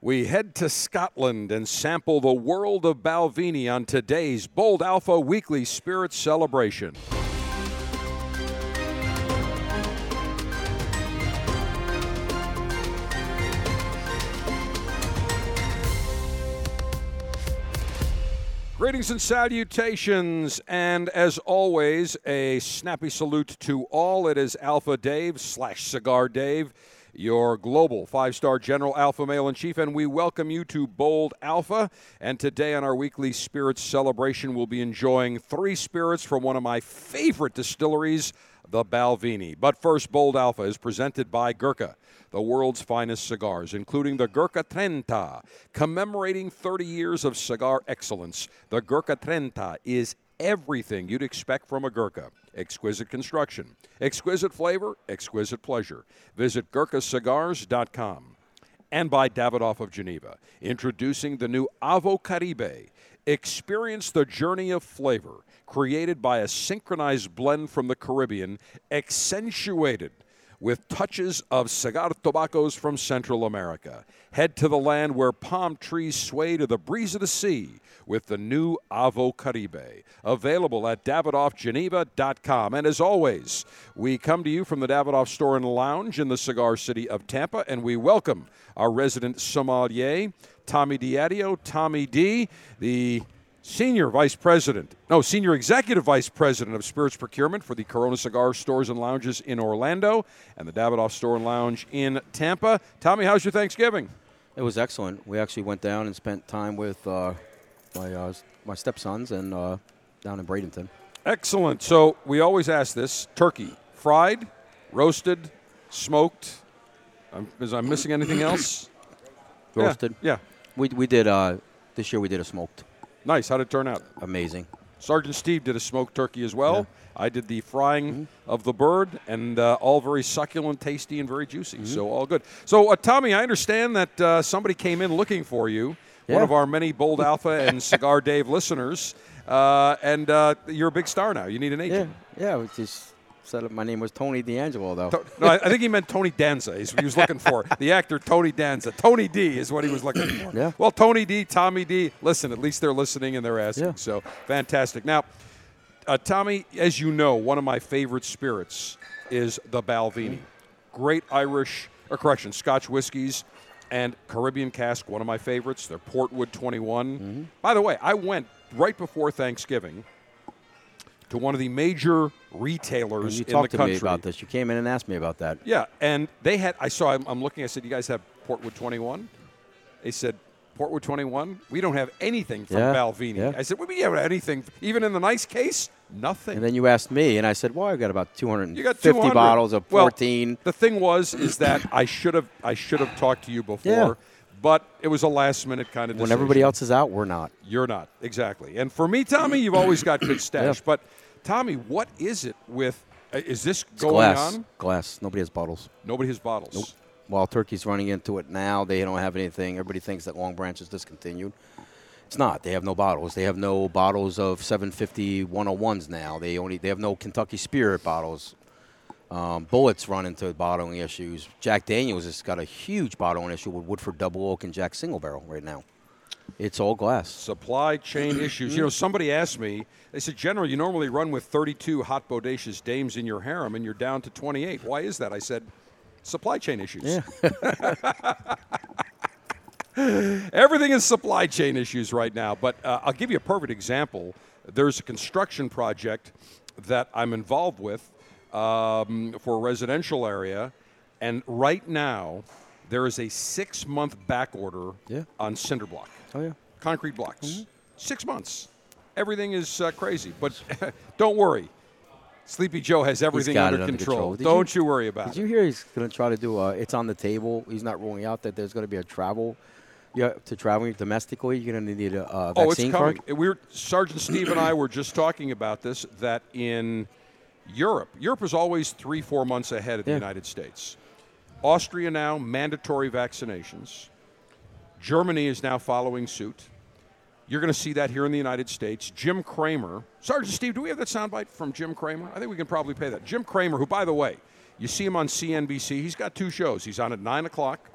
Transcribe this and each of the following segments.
We head to Scotland and sample the world of Balvenie on today's Bold Alpha Weekly Spirit Celebration. Greetings and salutations, and as always, a snappy salute to all. It is Alpha Dave slash Cigar Dave, your global five star general alpha male in chief, and we welcome you to Bold Alpha. And today on our weekly spirits celebration, we'll be enjoying three spirits from one of my favorite distilleries, the Balvenie. But first, Bold Alpha is presented by Gurkha the world's finest cigars, including the Gurkha Trenta. Commemorating 30 years of cigar excellence, the Gurkha Trenta is everything you'd expect from a Gurkha. Exquisite construction, exquisite flavor, exquisite pleasure. Visit GurkhaCigars.com. And by Davidoff of Geneva, introducing the new Avo Caribe. Experience the journey of flavor created by a synchronized blend from the Caribbean, accentuated with touches of cigar tobaccos from Central America. Head to the land where palm trees sway to the breeze of the sea with the new Avo Caribe. Available at DavidoffGeneva.com. And as always, we come to you from the Davidoff Store and Lounge in the cigar city of Tampa, and we welcome our resident sommelier, Tommy Diadio. Tommy D, the Senior Vice President, no, Senior Executive Vice President of Spirits Procurement for the Corona Cigar Stores and Lounges in Orlando and the Davidoff Store and Lounge in Tampa. Tommy, how's your Thanksgiving? It was excellent. We actually went down and spent time with uh, my uh, my stepsons and uh, down in Bradenton. Excellent. So we always ask this: turkey, fried, roasted, smoked. Um, is I'm missing anything else? Roasted. Yeah. yeah. We we did uh, this year. We did a smoked. Nice. How'd it turn out? Amazing. Sergeant Steve did a smoked turkey as well. Yeah. I did the frying Mm-hmm. of the bird, and uh, all very succulent, tasty, and very juicy. Mm-hmm. So all good. So uh, Tommy, I understand that uh, somebody came in looking for you. One of our many Bold Alpha and Cigar Dave listeners, uh, and uh, you're a big star now. You need an agent. yeah. yeah. We just said it. My name was Tony D'Angelo, though. To- No, I, think he meant Tony Danza. Is what he was looking for. The actor Tony Danza. Tony D is what he was looking for. Yeah. Well, Tony D, Tommy D. Listen, at least they're listening and they're asking. Yeah. So fantastic. Now, uh, Tommy, as you know, one of my favorite spirits is the Balvenie. Great Irish, or correction, Scotch whiskeys and Caribbean cask. One of my favorites. They're Portwood 21. Mm-hmm. By the way, I went right before Thanksgiving to one of the major retailers you in talked the to me about this. You came in and asked me about that. Yeah, and they had. I saw. I'm, I'm looking. I said, "You guys have Portwood 21." They said, "Portwood 21. We don't have anything from Yeah, Balvenie." yeah. I said, "Well, we have anything, even in the nice case, nothing." And then you asked me, and I said, "Well, I've got about 250 you got 200. bottles of Well, 14." the thing was, is that I should have. I should have talked to you before. Yeah. But it was a last minute kind of decision. when everybody else is out, we're not. You're not exactly. And for me, Tommy, you've always got good stash. Yeah. But Tommy, what is it with? uh, Is this It's going glass. on? Glass. Nobody has bottles. Nobody has bottles. Nope. Wild Turkey's running into it now, they don't have anything. Everybody thinks that Long Branch is discontinued. It's not. They have no bottles. They have no bottles of 750 101s now. They only they have no Kentucky Spirit bottles. Um, Bulleit's run into bottling issues. Jack Daniels has got a huge bottling issue with Woodford Double Oak and Jack Single Barrel right now. It's all glass. supply chain issues. You know, somebody asked me, they said, General, you normally run with 32 hot bodacious dames in your harem and you're down to 28. Why is that? I said, supply chain issues. Yeah. Everything is supply chain issues right now. But uh, I'll give you a perfect example. There's a construction project that I'm involved with um, for a residential area. And right now, there is a six month back order Yeah. on cinder block Oh yeah. concrete blocks. Six months. Everything is uh, crazy, but don't worry. Sleepy Joe has everything under, under control. control. Don't you- you, worry about Did it. you hear he's going to try to do? A, it's on the table. He's not ruling out that there's going to be a travel. Yeah, to traveling domestically, you're going to need a, uh oh, it's vaccine coming. card. We were Sergeant Steve and I were just talking about this. That in Europe, Europe is always three, four months ahead of the United States. Austria now mandatory vaccinations. Germany is now following suit. You're going to see that here in the United States. Jim Cramer, Sergeant Steve, do we have that soundbite from Jim Cramer? I think we can probably pay that. Jim Cramer, who, by the way, you see him on CNBC. He's got two shows. He's on at nine o'clock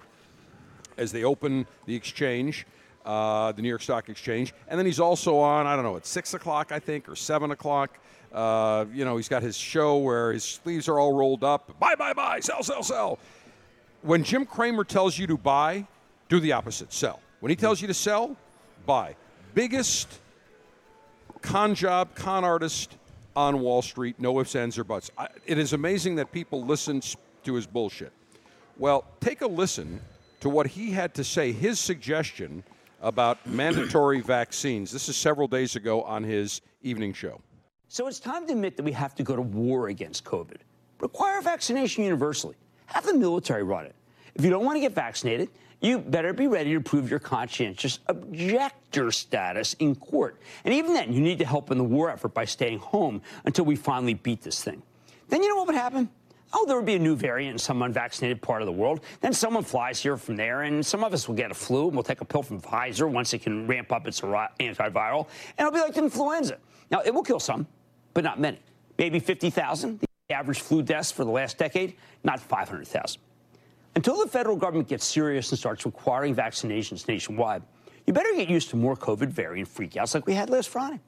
as they open the exchange, uh, the New York Stock Exchange. And then he's also on, I don't know, at 6 o'clock, I think, or 7 o'clock. Uh, you know, he's got his show where his sleeves are all rolled up. Buy, buy, buy, sell, sell, sell. When Jim Cramer tells you to buy, do the opposite, sell. When he tells you to sell, buy. Biggest con job, con artist on Wall Street, no ifs, ands, or buts. I, it is amazing that people listen to his bullshit. Well, take a listen to what he had to say, his suggestion about mandatory vaccines. This is several days ago on his evening show. So it's time to admit that we have to go to war against COVID. Require vaccination universally. Have the military run it. If you don't want to get vaccinated, you better be ready to prove your conscientious objector status in court. And even then, you need to help in the war effort by staying home until we finally beat this thing. Then you know what would happen? Oh, there would be a new variant in some unvaccinated part of the world. Then someone flies here from there, and some of us will get a flu, and we'll take a pill from Pfizer once it can ramp up its antiviral, and it'll be like influenza. Now, it will kill some, but not many. Maybe 50,000, the average flu deaths for the last decade, not 500,000. Until the federal government gets serious and starts requiring vaccinations nationwide, you better get used to more COVID variant freakouts like we had last Friday.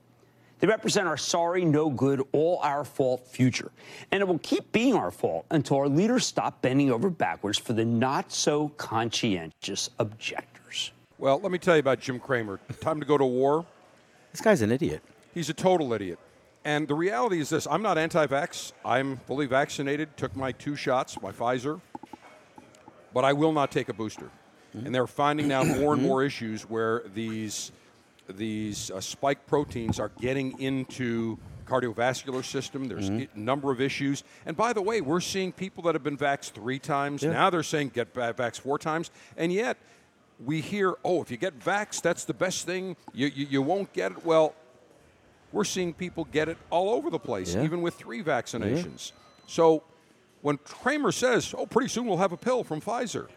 They represent our sorry, no good, all our fault future. And it will keep being our fault until our leaders stop bending over backwards for the not so conscientious objectors. Well, let me tell you about Jim Cramer. Time to go to war. This guy's an idiot. He's a total idiot. And the reality is this I'm not anti vax. I'm fully vaccinated, took my two shots, my Pfizer but I will not take a booster. And they're finding now more and more issues where these these uh, spike proteins are getting into cardiovascular system. There's a number of issues. And by the way, we're seeing people that have been vaxxed three times. Yeah. Now they're saying get vaxxed four times. And yet we hear, oh, if you get vaxxed, that's the best thing. You, you, you won't get it. Well, we're seeing people get it all over the place, Yeah. even with three vaccinations. So when Cramer says, oh, pretty soon we'll have a pill from Pfizer,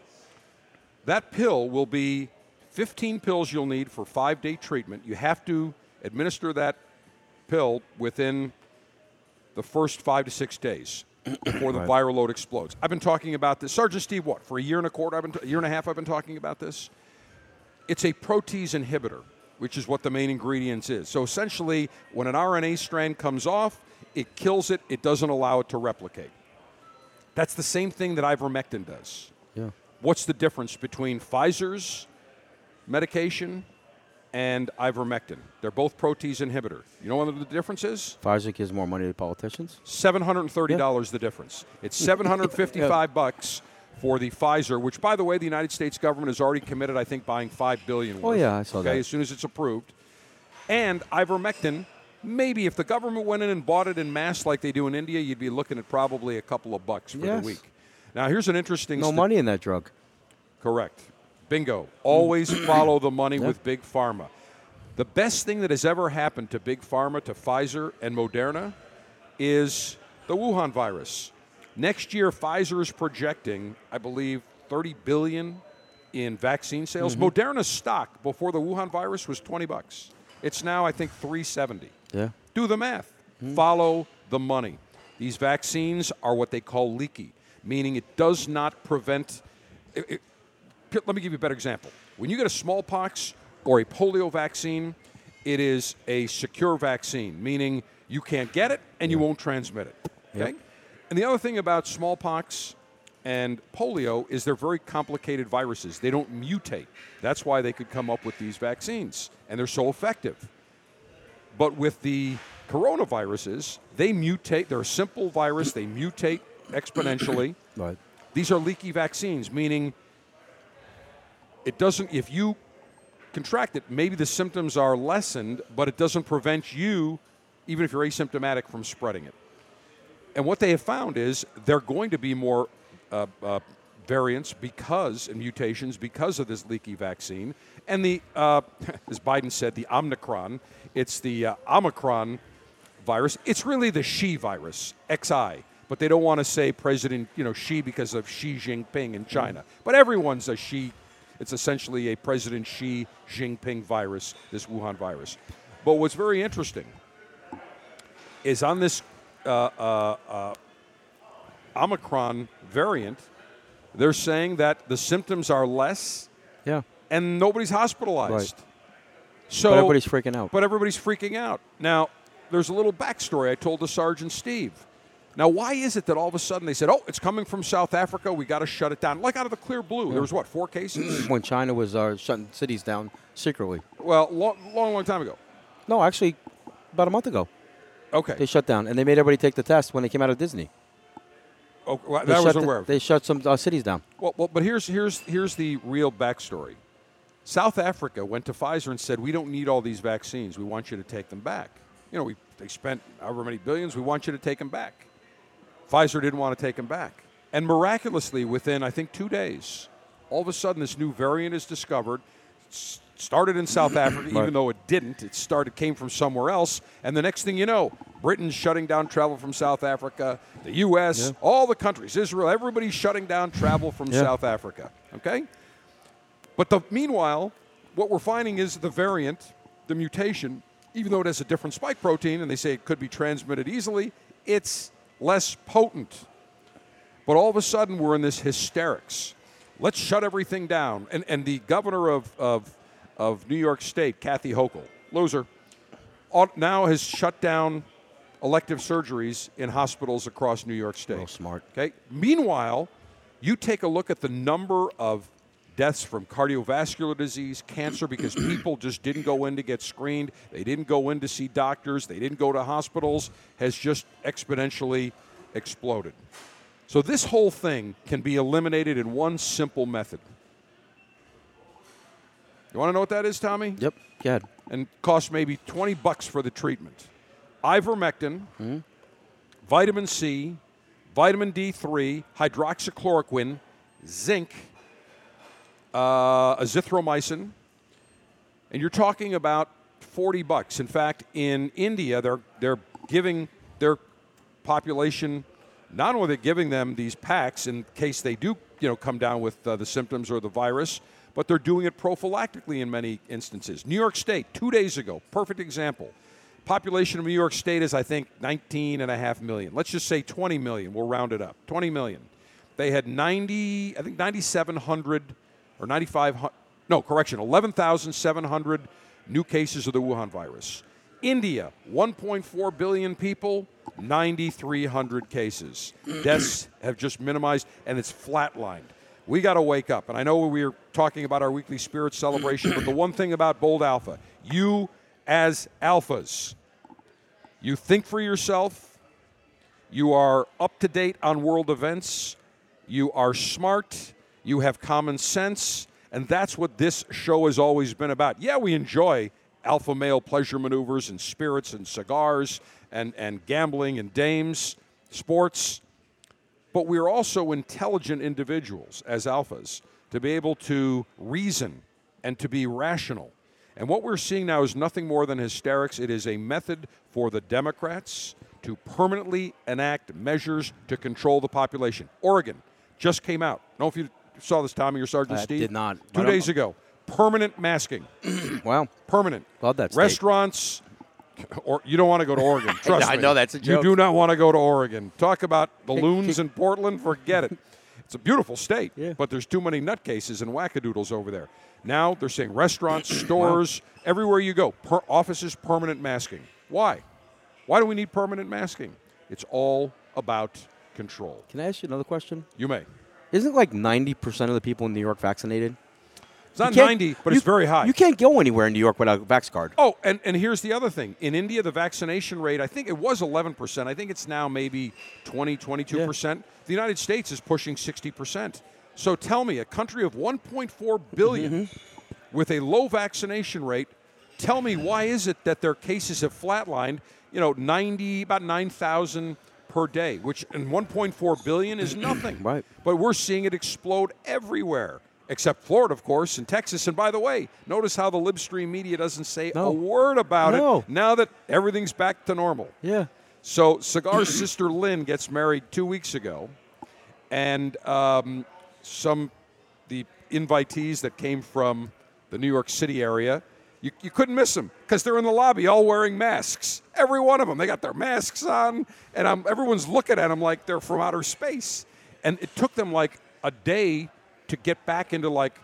that pill will be 15 pills you'll need for five day treatment. You have to administer that pill within the first five to six days before the viral load explodes. I've been talking about this. Sergeant Steve, what, for a year and a quarter, I've been t- a year and a half, I've been talking about this? It's a protease inhibitor, which is what the main ingredients is. So essentially, when an RNA strand comes off, it kills it, it doesn't allow it to replicate. That's the same thing that ivermectin does. Yeah. What's the difference between Pfizer's medication and ivermectin? They're both protease inhibitor. You know what the difference is? Pfizer gives more money to politicians. Seven hundred and thirty dollars the difference. It's seven hundred fifty-five bucks for the Pfizer, which, by the way, the United States government has already committed. I think buying five billion. Oh, yeah, I saw okay, that. As soon as it's approved, and ivermectin. Maybe if the government went in and bought it in mass like they do in India, you'd be looking at probably a couple of bucks for Yes. the week. Now, here's an interesting. No sta- money in that drug. Correct. Bingo. Always follow the money with Big Pharma. The best thing that has ever happened to Big Pharma, to Pfizer and Moderna, is the Wuhan virus. Next year, Pfizer is projecting, I believe, 30 billion in vaccine sales. Mm-hmm. Moderna's stock before the Wuhan virus was 20 bucks. It's now, I think, 370. Yeah. Do the math. Hmm. Follow the money. These vaccines are what they call leaky, meaning it does not prevent. it- it- let me give you a better example. When you get a smallpox or a polio vaccine, it is a secure vaccine, meaning you can't get it and you won't transmit it. Okay? And the other thing about smallpox and polio is they're very complicated viruses. They don't mutate. That's why they could come up with these vaccines, and they're so effective. But with the coronaviruses, they mutate. They're a simple virus. They mutate exponentially. Right. These are leaky vaccines, meaning it doesn't, if you contract it, maybe the symptoms are lessened, but it doesn't prevent you, even if you're asymptomatic, from spreading it. And what they have found is they're going to be more uh, uh, variants because and mutations because of this leaky vaccine. And the, uh, as Biden said, the Omicron, it's the uh, Omicron virus. It's really the Xi virus, XI. But they don't want to say President, you know, Xi because of Xi Jinping in China. But everyone's a Xi. It's essentially a President Xi Jinping virus, this Wuhan virus. But what's very interesting is on this uh, uh, uh, Omicron variant, they're saying that the symptoms are less Yeah. and nobody's hospitalized. Right. So But everybody's freaking out. But everybody's freaking out. Now, there's a little backstory I told to Sergeant Steve. Now, why is it that all of a sudden they said, "Oh, it's coming from South Africa. We got to shut it down"? Like out of the clear blue. There was what four cases? when China was uh, shutting cities down secretly. well, long, long, long time ago. No, actually, about a month ago, Okay. they shut down, and they made everybody take the test when they came out of Disney. Oh, well, that shut wasn't the- aware. They shut some uh, cities down. Well, well, but here's here's here's the real backstory. South Africa went to Pfizer and said, "We don't need all these vaccines. We want you to take them back." You know, we they spent however many billions. We want you to take them back. Pfizer didn't want to take them back, and miraculously, within I think two days, all of a sudden, this new variant is discovered. Started in South Africa, even though it didn't. It started came from somewhere else, and the next thing you know, Britain's shutting down travel from South Africa. The U.S., Yeah. all the countries, Israel, everybody's shutting down travel from Yeah. South Africa. Okay, but the meanwhile, what we're finding is the variant, the mutation, even though it has a different spike protein, and they say it could be transmitted easily, it's less potent. But all of a sudden, we're in this hysterics. Let's shut everything down. And, and the governor of, of, of New York State, Kathy Hochul, loser, now has shut down elective surgeries in hospitals across New York State. Real smart. Okay. Meanwhile, you take a look at the number of deaths from cardiovascular disease, cancer, because people just didn't go in to get screened. They didn't go in to see doctors. They didn't go to hospitals, has just exponentially exploded. So this whole thing can be eliminated in one simple method. You want to know what that is, Tommy? Yep. Go ahead. and costs maybe 20 bucks for the treatment. Ivermectin, mm-hmm. vitamin C, vitamin D3, hydroxychloroquine, zinc, uh, azithromycin, and you're talking about 40 bucks. In fact, in India, they're they're giving their population not only are they giving them these packs in case they do you know come down with uh, the symptoms or the virus, but they're doing it prophylactically in many instances. New York State, two days ago, perfect example. Population of New York State is, I think, 19 and a half million. Let's just say 20 million. We'll round it up. 20 million. They had 90, I think 9,700 or 9,500, no, correction, 11,700 new cases of the Wuhan virus. India, 1.4 billion people, 9,300 cases. Deaths have just minimized, and it's flatlined. We got to wake up. And I know we were talking about our weekly spirit celebration, but the one thing about Bold Alpha, you as alphas, you think for yourself, you are up to date on world events, you are smart, you have common sense, and that's what this show has always been about. Yeah, we enjoy alpha male pleasure maneuvers and spirits and cigars and, and gambling and dames, sports, but we're also intelligent individuals as alphas to be able to reason and to be rational. And what we're seeing now is nothing more than hysterics. It is a method for the Democrats to permanently enact measures to control the population. Oregon just came out. I don't know if you saw this, Tommy or Sergeant I Steve. did not. Two days know. ago. Permanent masking. Wow. Permanent. Love that state. Restaurants. Or you don't want to go to Oregon. Trust I me. know that's a joke. You do not want to go to Oregon. Talk about balloons in Portland. Forget it. It's a beautiful state, Yeah. but there's too many nutcases and wackadoodles over there. Now they're saying restaurants, stores, everywhere you go, per- offices, permanent masking. Why? Why do we need permanent masking? It's all about control. Can I ask you another question? You may. Isn't like 90% of the people in New York vaccinated? It's not 90, but you- it's very high. You can't go anywhere in New York without a Vax card. Oh, and, and here's the other thing. In India, the vaccination rate, I think it was 11%. I think it's now maybe 20, 22%. The United States is pushing 60%. So tell me, a country of 1.4 billion mm-hmm. with a low vaccination rate, tell me why is it that their cases have flatlined, you know, 90, about 9,000 per day, which in 1.4 billion is nothing. Right. But we're seeing it explode everywhere, except Florida, of course, and Texas. And by the way, notice how the libstream media doesn't say a word about No. it now that everything's back to normal. Yeah. So, Cigar's sister Lynn gets married two weeks ago, and um, some the invitees that came from the New York City area, you, you couldn't miss them because they're in the lobby all wearing masks. Every one of them, they got their masks on, and I'm, everyone's looking at them like they're from outer space. And it took them like a day to get back into like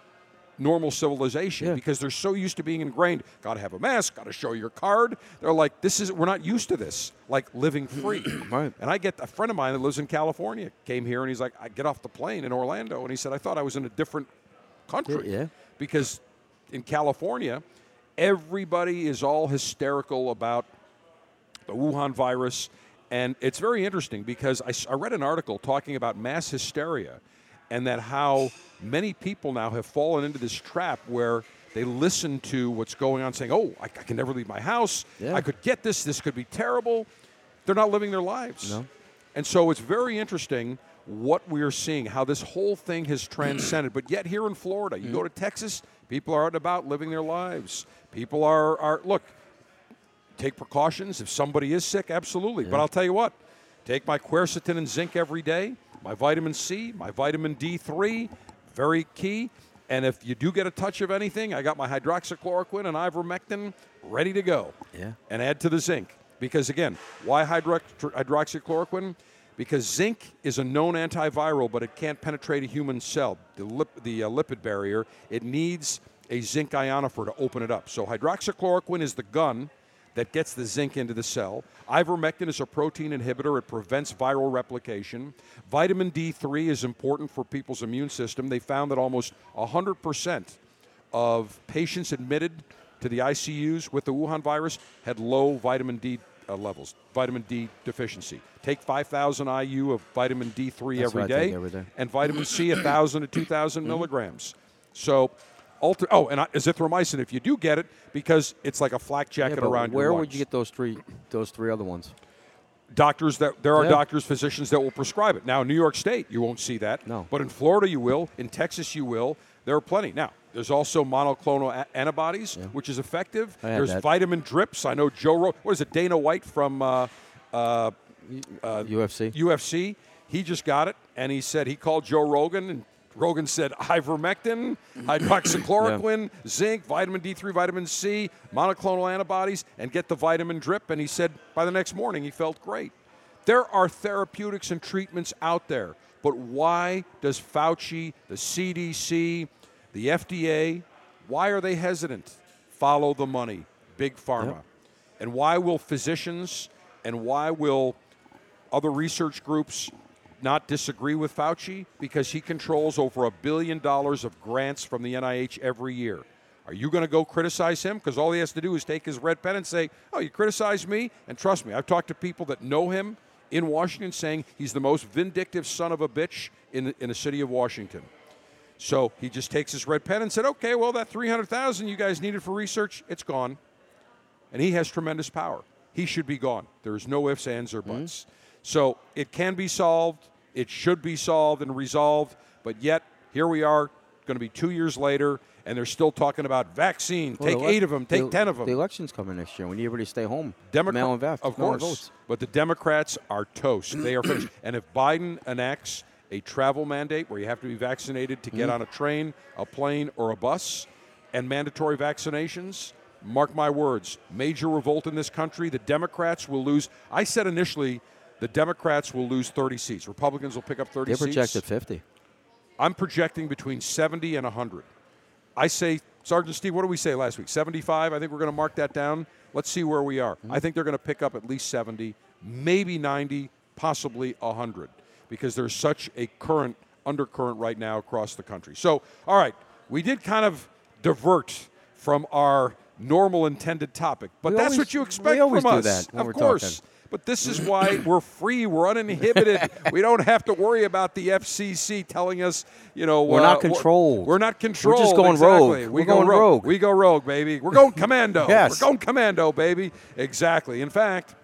normal civilization Yeah. because they're so used to being ingrained. Got to have a mask. Got to show your card. They're like, this is we're not used to this. Like living free. Right. And I get a friend of mine that lives in California came here and he's like, I get off the plane in Orlando and he said I thought I was in a different country. Yeah. Because in California, everybody is all hysterical about the Wuhan virus. And it's very interesting because I read an article talking about mass hysteria and that how many people now have fallen into this trap where they listen to what's going on saying, oh, I, I can never leave my house. Yeah. I could get this. This could be terrible. They're not living their lives. No. And so it's very interesting what we're seeing, how this whole thing has transcended. But yet here in Florida, you mm. go to Texas, people are out and about living their lives. People are, are look, take precautions. If somebody is sick, absolutely. But I'll tell you what, take my quercetin and zinc every day, my vitamin C, my vitamin D3, very key. And if you do get a touch of anything, I got my hydroxychloroquine and ivermectin ready to go. Yeah. And add to the zinc. Because again, why hydrox- hydroxychloroquine? Because zinc is a known antiviral, but it can't penetrate a human cell, the, lip, the uh, lipid barrier. It needs a zinc ionophore to open it up. So hydroxychloroquine is the gun that gets the zinc into the cell. Ivermectin is a protein inhibitor. It prevents viral replication. Vitamin D3 is important for people's immune system. They found that almost 100% of patients admitted to the ICUs with the Wuhan virus had low vitamin D uh, levels, vitamin D deficiency. Take 5,000 IU of vitamin D3 That's every day, every day. and vitamin C 1,000 to 2,000 milligrams. So, alter, oh, and azithromycin if you do get it, because it's like a flak jacket but around where would you get those three those three other ones? doctors that there are Yeah. doctors, physicians that will prescribe it. Now, in New York State, you won't see that. No. But in Florida, you will. In Texas, you will. There are plenty. Now, there's also monoclonal a- antibodies, which is effective. There's that. vitamin drips. I know Joe. Ro- what is it? Dana White from uh, uh, Uh, UFC. UFC. He just got it, and he said he called Joe Rogan, and Rogan said ivermectin, hydroxychloroquine, zinc, vitamin D3, vitamin C, monoclonal antibodies, and get the vitamin drip. And he said by the next morning he felt great. There are therapeutics and treatments out there, but why does Fauci, the CDC, the FDA, why are they hesitant? Follow the money, big pharma. And why will physicians and why will other research groups not disagree with Fauci because he controls over a billion dollars of grants from the NIH every year. Are you going to go criticize him? Because all he has to do is take his red pen and say, Oh, you criticize me? And trust me, I've talked to people that know him in Washington saying he's the most vindictive son of a bitch in the, in the city of Washington. So he just takes his red pen and said, Okay, well, that 300,000 you guys needed for research, it's gone and he has tremendous power. He should be gone. There's no ifs, ands, or buts. Mm-hmm. So it can be solved. It should be solved and resolved. But yet, here we are, going to be two years later, and they're still talking about vaccine. Well, take elec- eight of them. Take the- ten of them. The election's coming next year. We need everybody to stay home. Democrat, of course. But the Democrats are toast. They are finished. and if Biden enacts a travel mandate where you have to be vaccinated to Mm-hmm. get on a train, a plane, or a bus, and mandatory vaccinations, mark my words, major revolt in this country. The Democrats will lose. I said initially the Democrats will lose 30 seats. Republicans will pick up 30 They seats. projected 50. I'm projecting between 70 and 100. I say, Sergeant Steve, what did we say last week? 75? I think we're going to mark that down. Let's see where we are. I hmm. think they're going to pick up at least 70, maybe 90, possibly 100, because there's such a current undercurrent right now across the country. So, all right, we did kind of divert from our normal intended topic, but We that's always- what you expect we always from do us. of we're course. talking. But this is why we're free, we're uninhibited. we don't have to worry about the FCC telling us, you know, We're uh, not controlled. We're not controlled. We're just going exactly. rogue. We We're go going rogue. We go rogue, baby. We're going commando. Yes. We're going commando, baby. Exactly. In fact,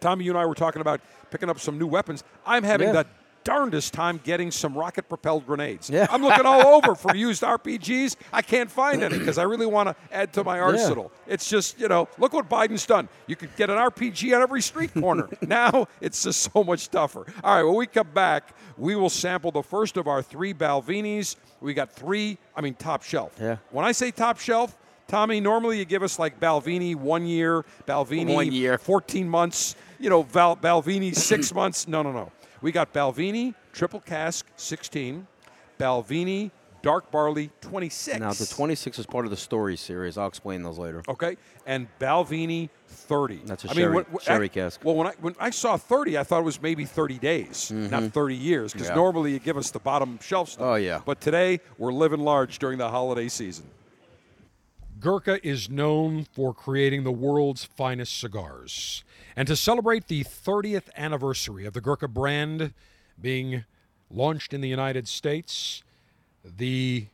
Tommy, you and I were talking about picking up some new weapons. I'm having Yeah. the darndest time getting some rocket propelled grenades. Yeah. I'm looking all over for used RPGs. I can't find any because I really want to add to my arsenal. It's just, you know, look what Biden's done. You could get an RPG on every street corner. now it's just so much tougher. All right, when we come back, we will sample the first of our three Balvenies. We got three, I mean, top shelf. Yeah. When I say top shelf, Tommy, normally you give us like Balvenie one year, Balvenie One year. 14 months, you know, Val, Balvenie six months. No, no, no. We got Balvenie triple cask 16, Balvenie Dark Barley 26. Now the 26 is part of the story series. I'll explain those later. Okay, and Balvenie, 30. That's a I sherry- what- what- sherry I- cask. Well, when I when I saw 30, I thought it was maybe 30 days, not 30 years, because Mm-hmm. Yeah. normally you give us the bottom shelf stuff. Oh, yeah. But today we're living large during the holiday season. Gurkha is known for creating the world's finest cigars. And to celebrate the 30th anniversary of the Gurkha brand being launched in the United States, the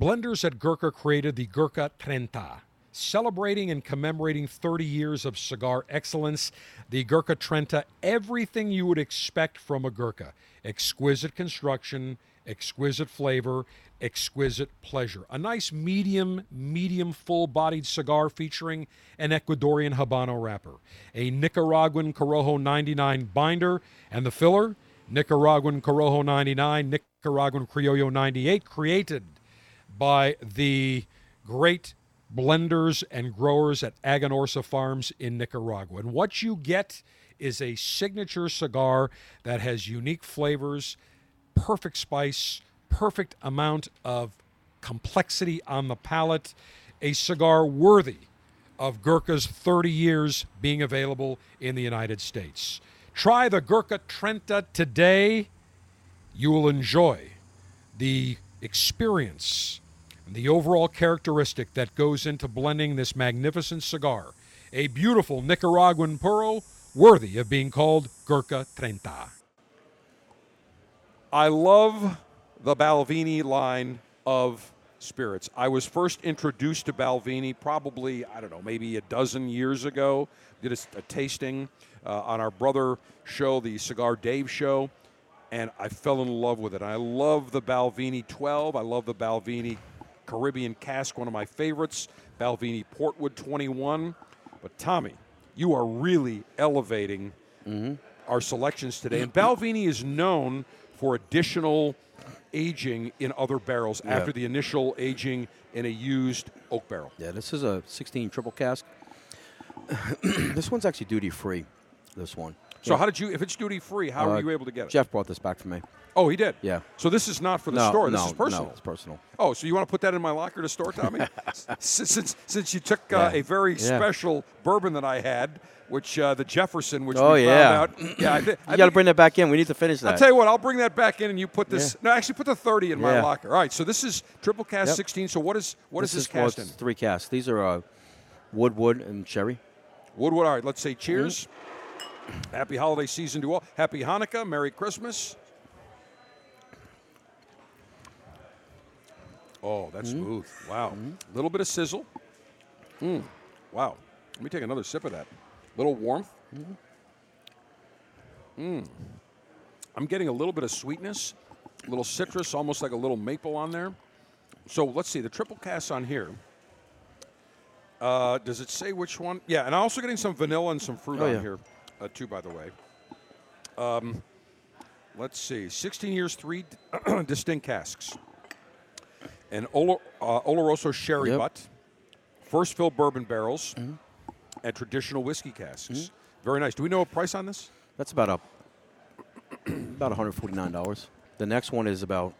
blenders at Gurkha created the Gurkha Trenta. Celebrating and commemorating 30 years of cigar excellence, the Gurkha Trenta, everything you would expect from a Gurkha exquisite construction, exquisite flavor, exquisite pleasure. A nice medium, medium full bodied cigar featuring an Ecuadorian Habano wrapper, a Nicaraguan Corojo 99 binder, and the filler, Nicaraguan Corojo 99, Nicaraguan Criollo 98, created by the great blenders and growers at Aganorsa Farms in Nicaragua. And what you get is a signature cigar that has unique flavors, perfect spice, perfect amount of complexity on the palate, a cigar worthy of Gurkha's 30 years being available in the United States. Try the Gurkha Trenta today. You will enjoy the experience and the overall characteristic that goes into blending this magnificent cigar. A beautiful Nicaraguan puro worthy of being called Gurkha Trenta. I love the Balvenie line of spirits. I was first introduced to Balvenie probably, I don't know, maybe a dozen years ago. Did a, a tasting uh, on our brother show, the Cigar Dave show, and I fell in love with it. I love the Balvenie 12. I love the Balvenie Caribbean Cask, one of my favorites. Balvenie Portwood 21. But Tommy, you are really elevating our selections today. And Balvenie is known for additional aging in other barrels after the initial aging in a used oak barrel. Yeah, this is a 16 triple cask. this one's actually duty free. This one. So how did you, if it's duty free, how Uh, you able to get it? Jeff brought this back for me. Oh, he did. Yeah. So this is not for the no, store. no, This is personal. No, it's personal. Oh, so you want to put that in my locker to store, Tommy? since, since since you took uh, Yeah. a very Yeah. special bourbon that I had, which uh, the Jefferson, which Oh, we yeah. found out. Yeah, I, I You got to bring that back in. We need to finish that. I'll tell you what. I'll bring that back in, and you put this. Yeah. No, actually, put the thirty in my locker. All right. So this is triple cask Yep. sixteen. So what is what is this cast in? three casks. These are uh, wood, wood, and sherry. Wood, wood. All right. Let's say cheers. Mm-hmm. Happy holiday season to all. Happy Hanukkah. Merry Christmas. Oh, that's Mm-hmm. smooth. Wow. A little bit of sizzle. Mm. Wow. Let me take another sip of that. A Little warmth. Mm. I'm getting a little bit of sweetness, a little citrus, almost like a little maple on there. So let's see the triple cask on here. Uh, does it say which one? Yeah, and I'm also getting some vanilla and some fruit Oh, on yeah. here, uh, too. By the way. Um, let's see, 16 years, three distinct casks. An Olo, uh, Oloroso sherry Yep. butt, first fill bourbon barrels, and traditional whiskey casks. Very nice. Do we know a price on this? That's about a about 149 dollars. The next one is about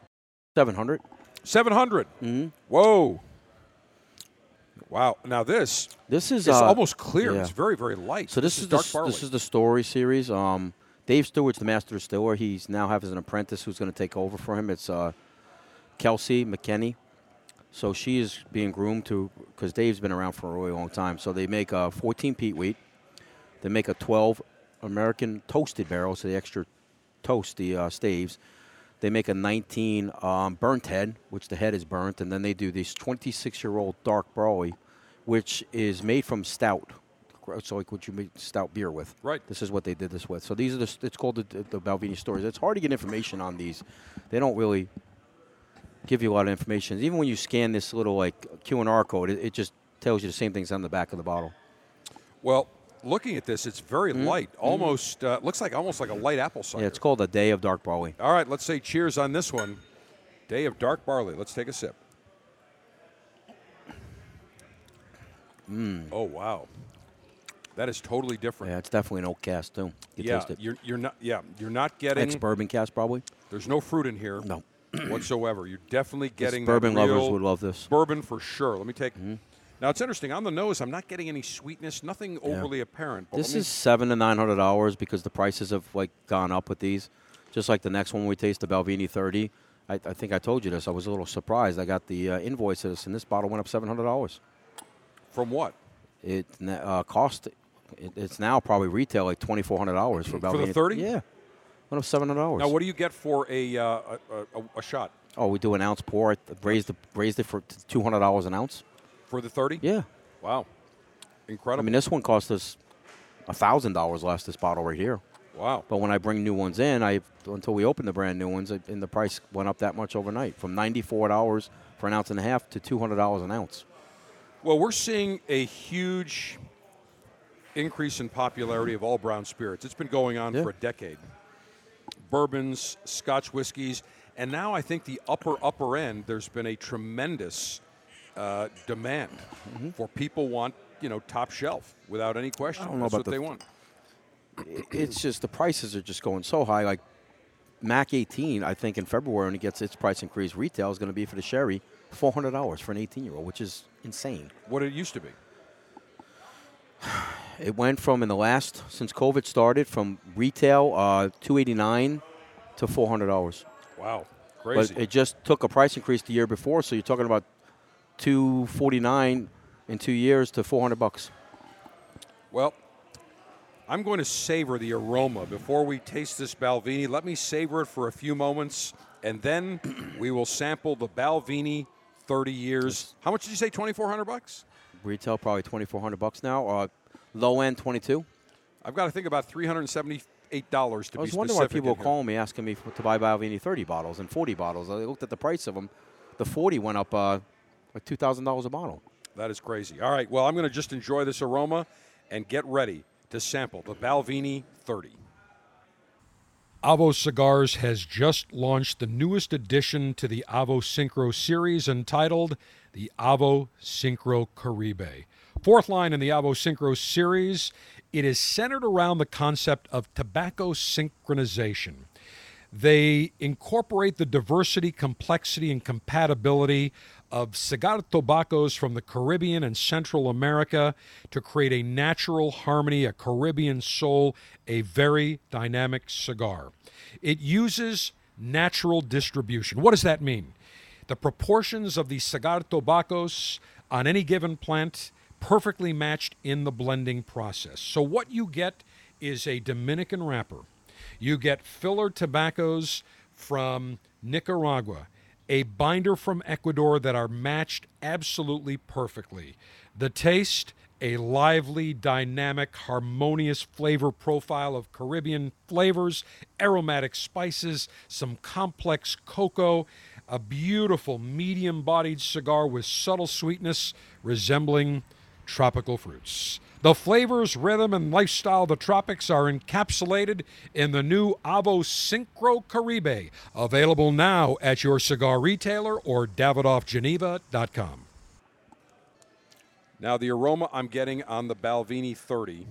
700. 700. Mm-hmm. Whoa. Wow. Now this This is is uh, almost clear. yeah. It's very, very light. So this, is, the, dark s- this is the story series. Um, Dave Stewart's the master distiller. He's now has an apprentice who's going to take over for him. It's uh, Kelsey McKechnie. So she is being groomed to because Dave's been around for a really long time. So they make a 14 peat wheat. They make a 12 American toasted barrel, so the extra toast the uh, staves. They make a 19 um, burnt head, which the head is burnt, and then they do this 26 year old dark barley, which is made from stout. So like what you make stout beer with. Right. This is what they did this with. So these are the. It's called the, the Balvenie stories. It's hard to get information on these. They don't really give you a lot of information. Even when you scan this little like Q and R code, it, it just tells you the same things on the back of the bottle. well, looking at this, it's very Mm-hmm. light. Almost uh, looks like almost like a light apple cider. Yeah, it's called a day of dark barley. All right, let's say cheers on this one. Day of dark barley. Let's take a sip. Oh wow, that is totally different. Yeah, it's definitely an oak cast too. You yeah, taste it. you're you're not yeah you're not getting. Ex bourbon cast probably. There's no fruit in here. No. whatsoever. You're definitely getting that bourbon lovers would love this. Bourbon for sure. Let me take. Mm-hmm. Now it's interesting. On the nose, I'm not getting any sweetness. Nothing overly apparent. But This is seven to nine hundred dollars because the prices have like gone up with these. Just like the next one we taste, the Balvenie 30. I, I think I told you this. I was a little surprised. I got the uh, invoice of this, and this bottle went up seven hundred dollars. from what? It uh, cost. It, it's now probably retail like twenty four hundred dollars for For Balvenie. the 30? Yeah, went up seven hundred dollars. Now, what do you get for a uh, a, a, a shot Oh, we do an ounce pour. Raised the, raised it for two hundred dollars an ounce. For the 30? Yeah, Wow. Incredible. I mean this one cost us thousand dollars less. This bottle right here. wow. But when I bring new ones in, I until we open the brand new ones, and the price went up that much overnight from ninety four dollars for an ounce and a half to two hundred dollars an ounce. Well, we're seeing a huge increase in popularity of all brown spirits. It's been going on Yeah. for a decade. Bourbons, Scotch whiskies, and now I think the upper upper end. There's been a tremendous uh, demand for people want you know top shelf without any question. I don't know That's about what the- they want. It's just the prices are just going so high. Like Mac eighteen, I think in February when it gets its price increase, retail is going to be for the sherry four hundred dollars for an eighteen year old, which is insane. What it used to be. It went from in the last since COVID started from retail uh, two eighty nine to four hundred dollars. Wow, crazy. But it just took a price increase the year before, so you're talking about two forty nine in two years to four hundred bucks. Well, I'm going to savor the aroma before we taste this Balvenie. Let me savor it for a few moments, and then we will sample the Balvenie 30 years. How much did you say? 2,400 bucks? Retail probably twenty four hundred bucks now. Uh, low end twenty two. I've got to think about 378 dollars to I was be wondering why people were calling me asking me for, to buy Balvenie 30 bottles and 40 bottles. I looked at the price of them. The 40 went up uh, like $2,000 a bottle. That is crazy. All right, well, I'm going to just enjoy this aroma and get ready to sample the Balvenie 30. Avo Cigars has just launched the newest addition to the Avo Synchro series entitled the Avo Synchro Caribe. Fourth line in the Avo Synchro series, it is centered around the concept of tobacco synchronization. They incorporate the diversity, complexity, and compatibility of cigar tobaccos from the Caribbean and Central America to create a natural harmony, a Caribbean soul, a very dynamic cigar. It uses natural distribution. What does that mean? The proportions of the cigar tobaccos on any given plant perfectly matched in the blending process. So what you get is a Dominican wrapper. You get filler tobaccos from Nicaragua, a binder from Ecuador that are matched absolutely perfectly. The taste, a lively, dynamic, harmonious flavor profile of Caribbean flavors, aromatic spices, some complex cocoa, a beautiful medium bodied cigar with subtle sweetness resembling tropical fruits. The flavors, rhythm, and lifestyle of the tropics are encapsulated in the new Avo Synchro Caribe, available now at your cigar retailer or davidoffgeneva.com. Now, the aroma I'm getting on the Balvenie 30,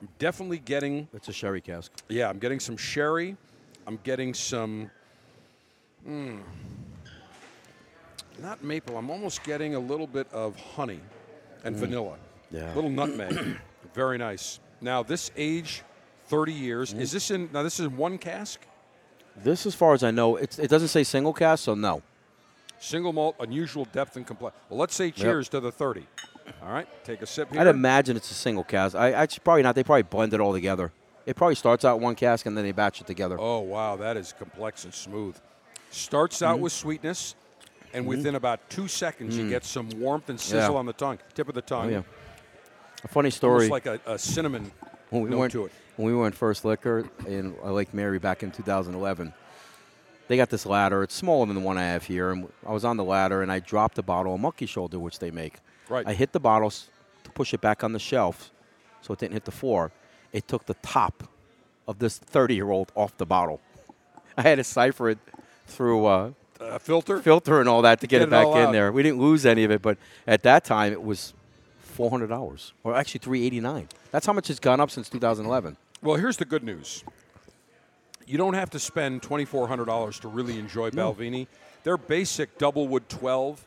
I'm definitely getting It's a sherry cask. Yeah, I'm getting some sherry. I'm getting some. Mm, not maple. I'm almost getting a little bit of honey and vanilla. Yeah. little nutmeg. Very nice. Now this age, 30 years. Mm-hmm. Is this in? Now this is in one cask. This, as far as I know, it's, it doesn't say single cask, so no. Single malt, unusual depth and complexity. Well, let's say cheers to the 30. All right, take a sip here. I'd imagine it's a single cask. I actually probably not. They probably blend it all together. It probably starts out one cask and then they batch it together. Oh wow, that is complex and smooth. Starts out mm-hmm. with sweetness, and mm-hmm. within about two seconds, you mm. get some warmth and sizzle Yeah. on the tongue, tip of the oh, tongue. Oh, yeah. A funny story. Almost like a, a cinnamon when we went to it. when we went first liquor in uh, Lake Mary back in 2011. They got this ladder. It's smaller than the one I have here, and I was on the ladder and I dropped a bottle of Monkey Shoulder, which they make. Right. I hit the bottle to push it back on the shelf, so it didn't hit the floor. It took the top of this 30-year-old off the bottle. I had to cipher it through uh, A filter. filter and all that to get, Get it back in out. there. We didn't lose any of it, but at that time it was four hundred dollars, or actually three eighty nine. That's how much it's gone up since 2011. Well, here's the good news. You don't have to spend $2,400 to really enjoy Balvenie. Their basic double wood 12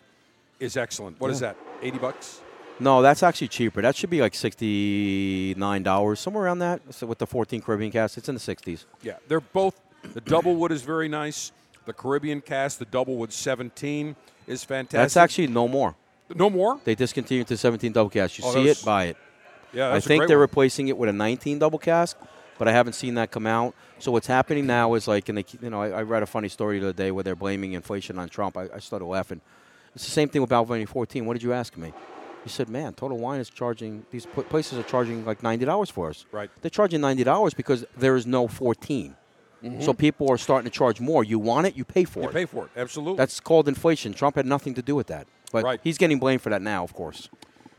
is excellent. What is that? 80 bucks? No, that's actually cheaper. That should be like sixty-nine dollars, somewhere around that. So with the 14 Caribbean cask, it's in the 60s. Yeah, they're both. The double wood is very nice. The Caribbean cask, the double wood 17 is fantastic. That's actually no more. No more. They discontinued the 17 double cask. You Oh, see was- it, buy it. Yeah, I think they're one. replacing it with a 19 double cask, but I haven't seen that come out. So what's happening now is like, and they, you know, I, I read a funny story the other day where they're blaming inflation on Trump. I, I started laughing. It's the same thing with Balvenie 14. What did you ask me? You said, man, Total Wine is charging, these pl- places are charging like $90 for us. Right. They're charging $90 because there is no 14. So people are starting to charge more. You want it, you pay for Mm-hmm. You pay for it. Absolutely. That's called inflation. Trump had nothing to do with that. But Right. he's getting blamed for that now, of course.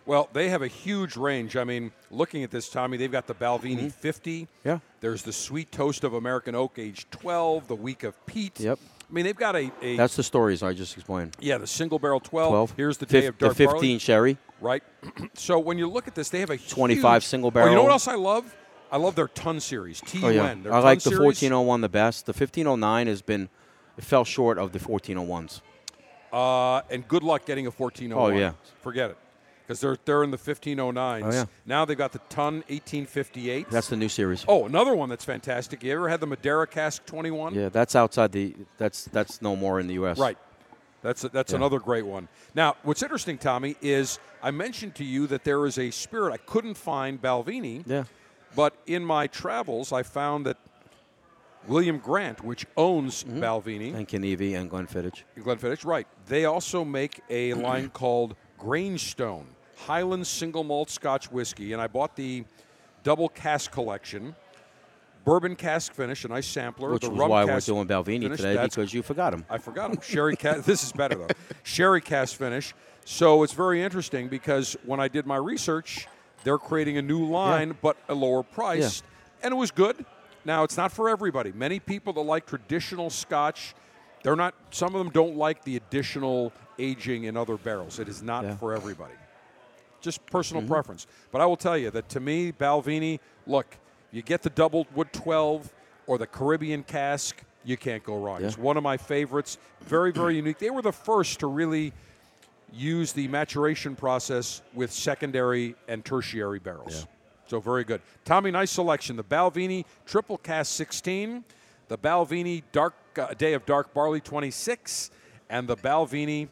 Well, they have a huge range. I mean, looking at this, Tommy, they've got the Balvenie 50. Mm-hmm. Yeah. There's the Sweet Toast of American Oak, age 12. The Week of Peat. Yep. I mean, they've got a, a That's the stories I just explained. yeah, the single barrel 12. 12. Here's the Fif- day of dark The 15 barley, sherry. right? so when you look at this, they have a 25 huge- single barrel. Oh, you know what else I love? I love their Tun series. T U Oh N. yeah, Their I like the series. 1401 the best. The 1509 has been, it fell short of the 1401s. Uh, and good luck getting a 1401. Oh, yeah. Forget it. Because they're, they're in the 1509s. Oh, yeah. Now they've got the Tun 1858. That's the new series. Oh, another one that's fantastic. You ever had the Madeira Cask 21? Yeah, that's outside the. That's that's no more in the U.S. Right. That's that's Yeah. another great one. Now, what's interesting, Tommy, is I mentioned to you that there is a spirit I couldn't find Balvenie. Yeah. but in my travels I found that William Grant, which owns Mm-hmm. Balvenie, And Kininvie and Glenfiddich. Glenfiddich, right? They also make a line called Grangestone, Highland Single Malt Scotch Whiskey, and I bought the double cask collection. Bourbon cask finish, a nice sampler. Which the was rum why we're doing Balvenie finish, today that's because you forgot him. I forgot them. Sherry cask. This is better though. Sherry cask finish. So it's very interesting because when I did my research, they're creating a new line but a lower price, and it was good. Now it's not for everybody. Many people that like traditional Scotch, they're not. Some of them don't like the additional aging in other barrels. It is not Yeah. for everybody. Just personal mm-hmm. preference. But I will tell you that to me, Balvenie, look, you get the double wood 12 or the Caribbean cask, you can't go wrong. Yeah. It's one of my favorites. Very, very unique. They were the first to really use the maturation process with secondary and tertiary barrels. So very good. Tommy, nice selection. The Balvenie Triple Cask 16, the Balvenie Dark uh, Day of Dark Barley 26, and the Balvenie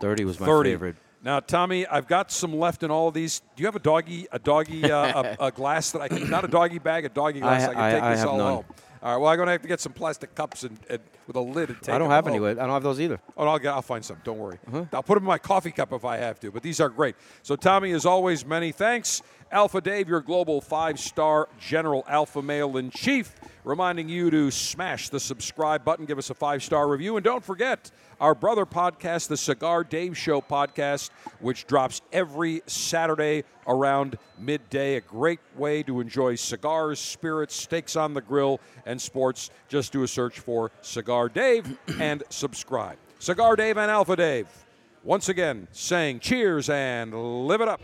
30 was my 30. favorite. Now, Tommy, I've got some left in all of these. Do you have a doggy, a doggy, uh, a, a glass that I can, not a doggy bag, a doggy glass I, I- can I- take I this all none. home? All right. Well, I'm gonna have to get some plastic cups and, and with a lid and take. I don't them have any. home. with- I don't have those either. Oh, no, I'll, get, I'll find some. Don't worry. Uh-huh. I'll put them in my coffee cup if I have to. But these are great. So, Tommy, as always, many thanks. Alpha Dave, your global five-star general alpha male in chief, reminding you to smash the subscribe button, give us a five-star review, and don't forget our brother podcast, the Cigar Dave Show podcast, which drops every Saturday around midday. A great way to enjoy cigars, spirits, steaks on the grill, and sports. Just do a search for Cigar Dave and subscribe. Cigar Dave and Alpha Dave, once again saying cheers and live it up.